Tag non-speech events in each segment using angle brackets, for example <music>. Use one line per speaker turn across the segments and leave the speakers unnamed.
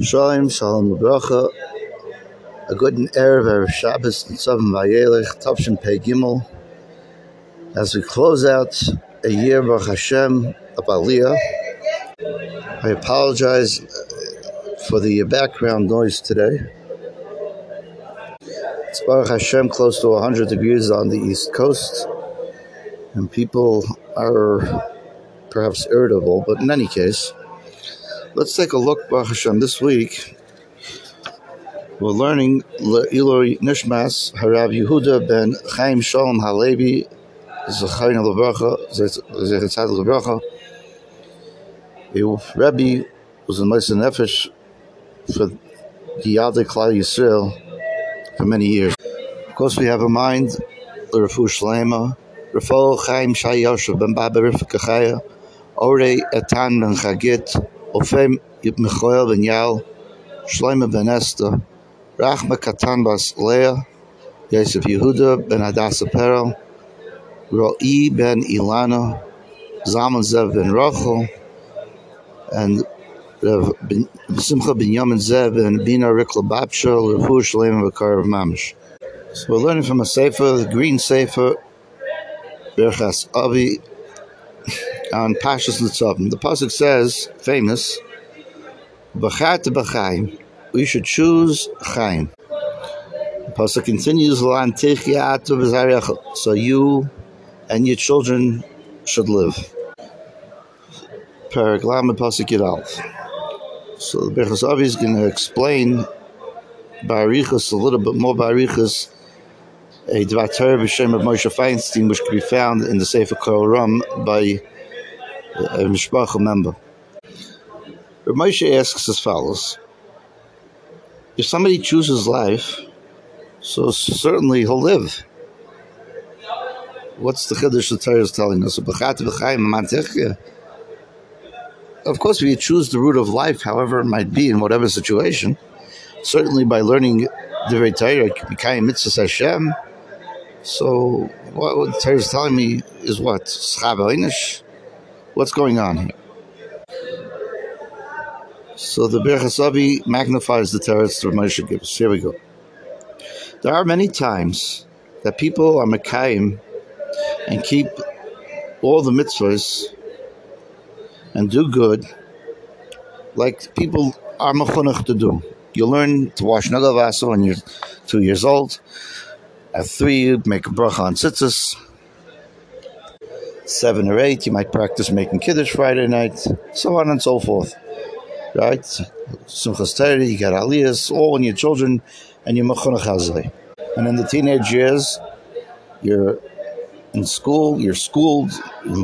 Shalom, Shalom Bracha, a good Erev, Erev Shabbos, Tzavim Vayelech, Tavshin Pei Gimel, as we close out a year, Baruch Hashem, of Aliyah. I apologize uh, for the background noise today. It's Baruch Hashem close to 100 degrees on the East Coast, and people are perhaps irritable, but in any case, Let's take a look, Baruch Hashem, this week. We're learning Ilori Nishmas Harav Yehuda ben Chaim Shalom Halevi Zachayin Lebracha Zechatzad Lebracha. Rebbe was in Meissen Nefesh for the Yadei Klal Yisrael for many years. Of course, we have in mind the Rafu Shlema, Rafal Chaim Shai Yoshev ben Baba Rifka Chaya, Ore Etan ben Chagit, Ofem Michael ben Yael, Shlomo ben Esther, Rachma Katan bas Leah, Yosef Yehuda ben Hadassah Perel, Ro'i ben Ilana, Zalman Zev ben Rachel, and Rav ben, Simcha ben Yamin Zev ben Bina Rikla Babsha, Rafu Shlomo Bakar of Mamish. So we're learning from a Sefer, the Green Sefer, Berchas Avi, on Pashas Nitzavim. The pasuk says, famous, "B'chat b'chaim." We should choose Chaim. The pasuk continues, So you and your children should live. Paraglam pasuk Yidal. So the Berchas Avi is going to explain Barichas a little bit more Barichas a Dvatar b'Shem of Moshe Feinstein, which can be found in the Sefer Kol Ram by a Mishpacha member. But asks as follows If somebody chooses life, so certainly he'll live. What's the Chiddush the Torah is telling us? Of course, we choose the route of life, however it might be, in whatever situation. Certainly, by learning the Torah, becoming mitzvah Hashem. So, what, what the Torah is telling me is what? What's going on here? So the Berchas Avi magnifies the terrorists that Moshe gives. Here we go. There are many times that people are Mekayim and keep all the mitzvahs and do good like people are mechunach to do. You learn to wash nagavasa when you're two years old. At three, you make a bracha on tzitzis seven or eight, you might practice making Kiddush Friday night, so on and so forth. Right? Simchas Torah, you got Aliyahs, all when your children, and you're Mechunach And in the teenage years, you're in school, you're schooled, you're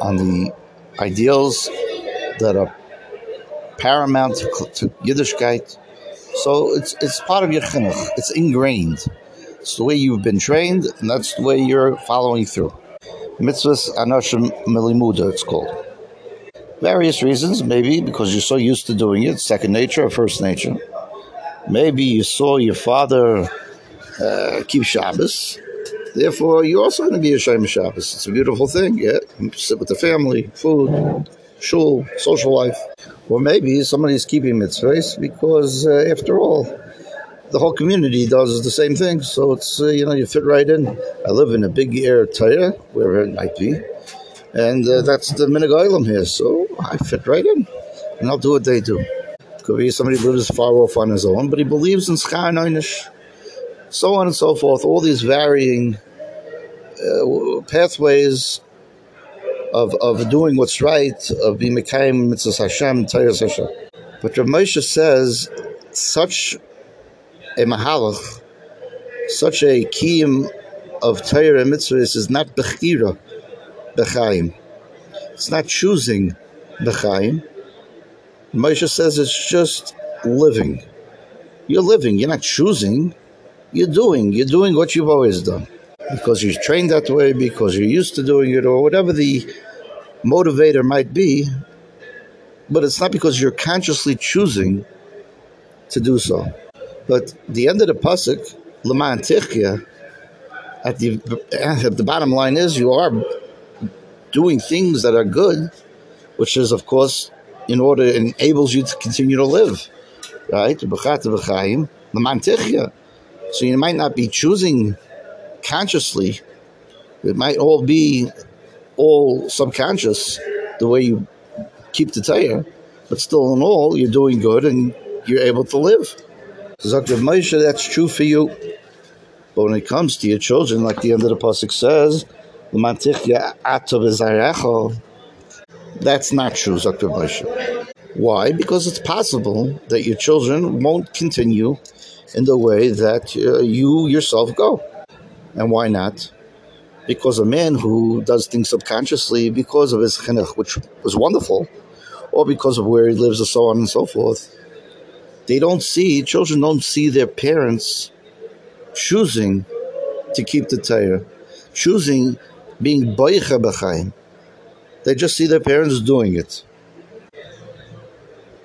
on the ideals that are paramount to, to Yiddishkeit. So it's it's part of your chinuch. It's ingrained. It's the way you've been trained, and that's the way you're following through. Mitzvahs Anashim Milimuda, it's called. Various reasons, maybe because you're so used to doing it, second nature or first nature. Maybe you saw your father uh, keep Shabbos, therefore you're also going to be a Shem Shabbos. It's a beautiful thing, yeah? You sit with the family, food, shul, social life. Or maybe somebody's keeping mitzvahs because, uh, after all, the whole community does the same thing. So it's, uh, you know, you fit right in. I live in a big air tire, wherever it might be. And uh, that's the Minigailam here. So I fit right in. And I'll do what they do. Could be somebody lives far off on his own, but he believes in Skar so on and so forth. All these varying uh, pathways of, of doing what's right, of being Mekayim, Mitzvah Hashem, Tayas Hashem. But Rav Moshe says such a mahalach, such a kiyum of Torah and mitzvahs is not bechira, bechaim. It's not choosing bechaim. Moshe says it's just living. You're living. You're not choosing. You're doing. You're doing what you've always done because you're trained that way, because you're used to doing it, or whatever the motivator might be. But it's not because you're consciously choosing to do so. But the end of the pasuk, Leman Tichya, at the at the bottom line is you are doing things that are good, which is of course in order enables you to continue to live, right? So you might not be choosing consciously. It might all be all subconscious, the way you keep the tire, but still in all, you're doing good and you're able to live. Zakir Moshe, that's true for you. But when it comes to your children, like the end of the pasuk says, that's not true, Zakir Moshe. Why? Because it's possible that your children won't continue in the way that uh, you yourself go. And why not? Because a man who does things subconsciously because of his chinuch, which was wonderful, or because of where he lives, and so on and so forth, they don't see, children don't see their parents choosing to keep the Torah, choosing being boicha b'chaim. They just see their parents doing it.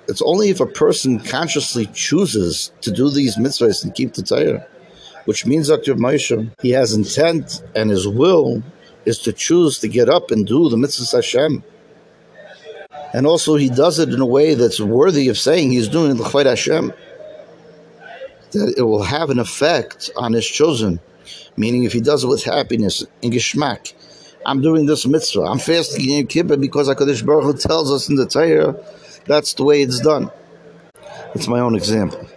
It's only if a person consciously chooses to do these mitzvahs and keep the Torah, which means Dr. Moshe, he has intent and his will is to choose to get up and do the mitzvahs Hashem and also he does it in a way that's worthy of saying he's doing the Chayt Hashem. That it will have an effect on his children, meaning if he does it with happiness in Geshmak. I'm doing this mitzvah. I'm fasting in Kippur because HaKadosh Baruch Hu tells us in the Torah that's the way it's done. It's my own example.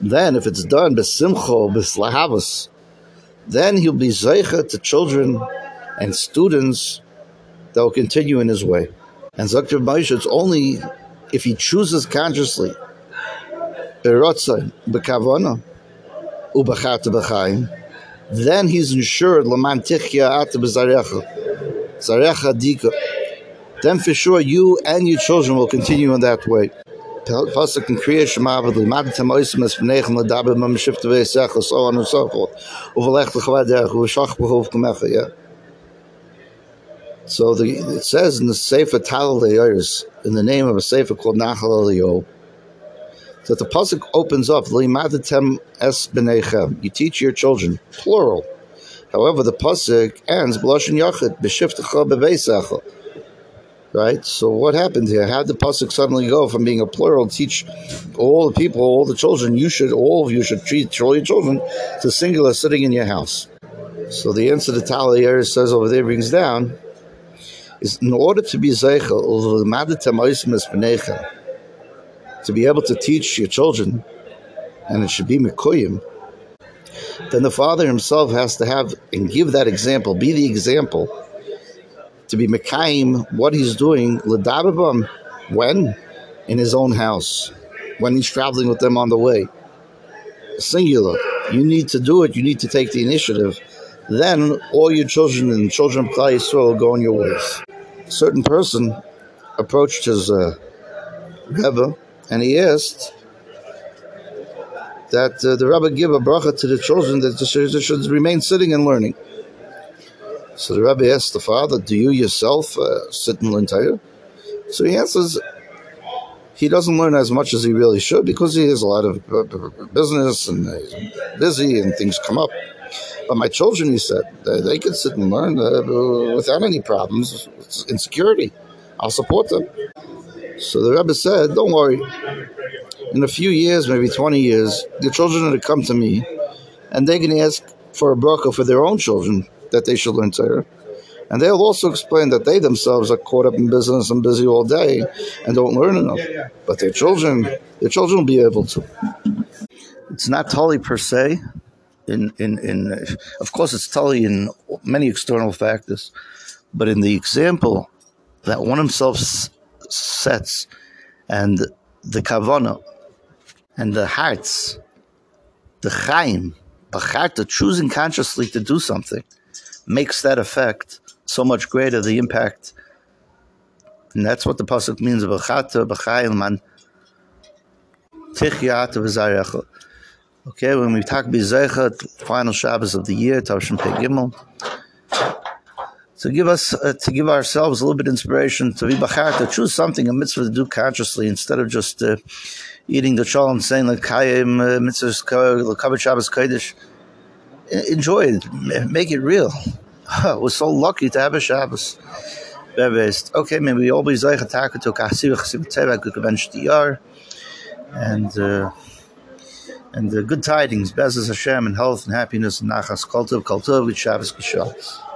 Then, if it's done besimcho, beslahavas, then he'll be zeicha to children and students that will continue in his way. And Zakir Moshe, it's only if he chooses consciously, then he's ensured Laman Then for sure you and your children will continue in that way. Pasuk so on and so forth. Yeah? So the, it says in the Sefer Talal in the name of a Sefer called Nachal that the pasuk opens up Limadatem es b'neichem. You teach your children, plural. However, the pasuk ends b'loshen yachid b'shiftecha b'veisecha. Right. So what happened here? How did the pasuk suddenly go from being a plural, teach all the people, all the children? You should, all of you should treat all your children to singular sitting in your house. So the answer the Talal says over there brings down is in order to be zeichel, to be able to teach your children, and it should be mikoyim, then the father himself has to have and give that example, be the example, to be mekayim what he's doing, ledababam, when? In his own house, when he's traveling with them on the way. Singular. You need to do it, you need to take the initiative. Then all your children and children of Klal Yisrael will go on your ways certain person approached his uh, Rebbe and he asked that uh, the Rebbe give a bracha to the children that they should, remain sitting and learning. So the Rebbe asked the father, Do you yourself uh, sit and learn Torah? So he answers, he doesn't learn as much as he really should because he has a lot of uh, business and he's busy and things come up. But my children, he said, they, they can sit and learn uh, without any problems. Insecurity. I'll support them. So the Rebbe said, don't worry. In a few years, maybe 20 years, the children are going to come to me and they're going to ask for a bracha for their own children that they should learn Torah. And they'll also explain that they themselves are caught up in business and busy all day and don't learn enough. But their children, their children will be able to. It's not holy per se, in, in, in of course it's totally in many external factors, but in the example that one himself sets and the kavana and the hearts, the chaim, the choosing consciously to do something, makes that effect so much greater, the impact. And that's what the pasuk means, b'chata, b'chayim, man, tichya, Okay, when we talk Bizaycha, final Shabbos of the year, Tavshin Pei Gimel, to give us, uh, to give ourselves a little bit of inspiration to be bachar, to choose something, a mitzvah to do consciously instead of just uh, eating the chol and saying like kayim uh, mitzvahs, the Shabbos kodesh. Enjoy it, make it real. <laughs> We're so lucky to have a Shabbos. Okay, maybe we always like attack to Kasir Chasim Teva Kukabench Diyar. And uh, and the good tidings, Bezos Hashem, and health and happiness and Nachas Kultov, Kultov, with Shabbos Kishas.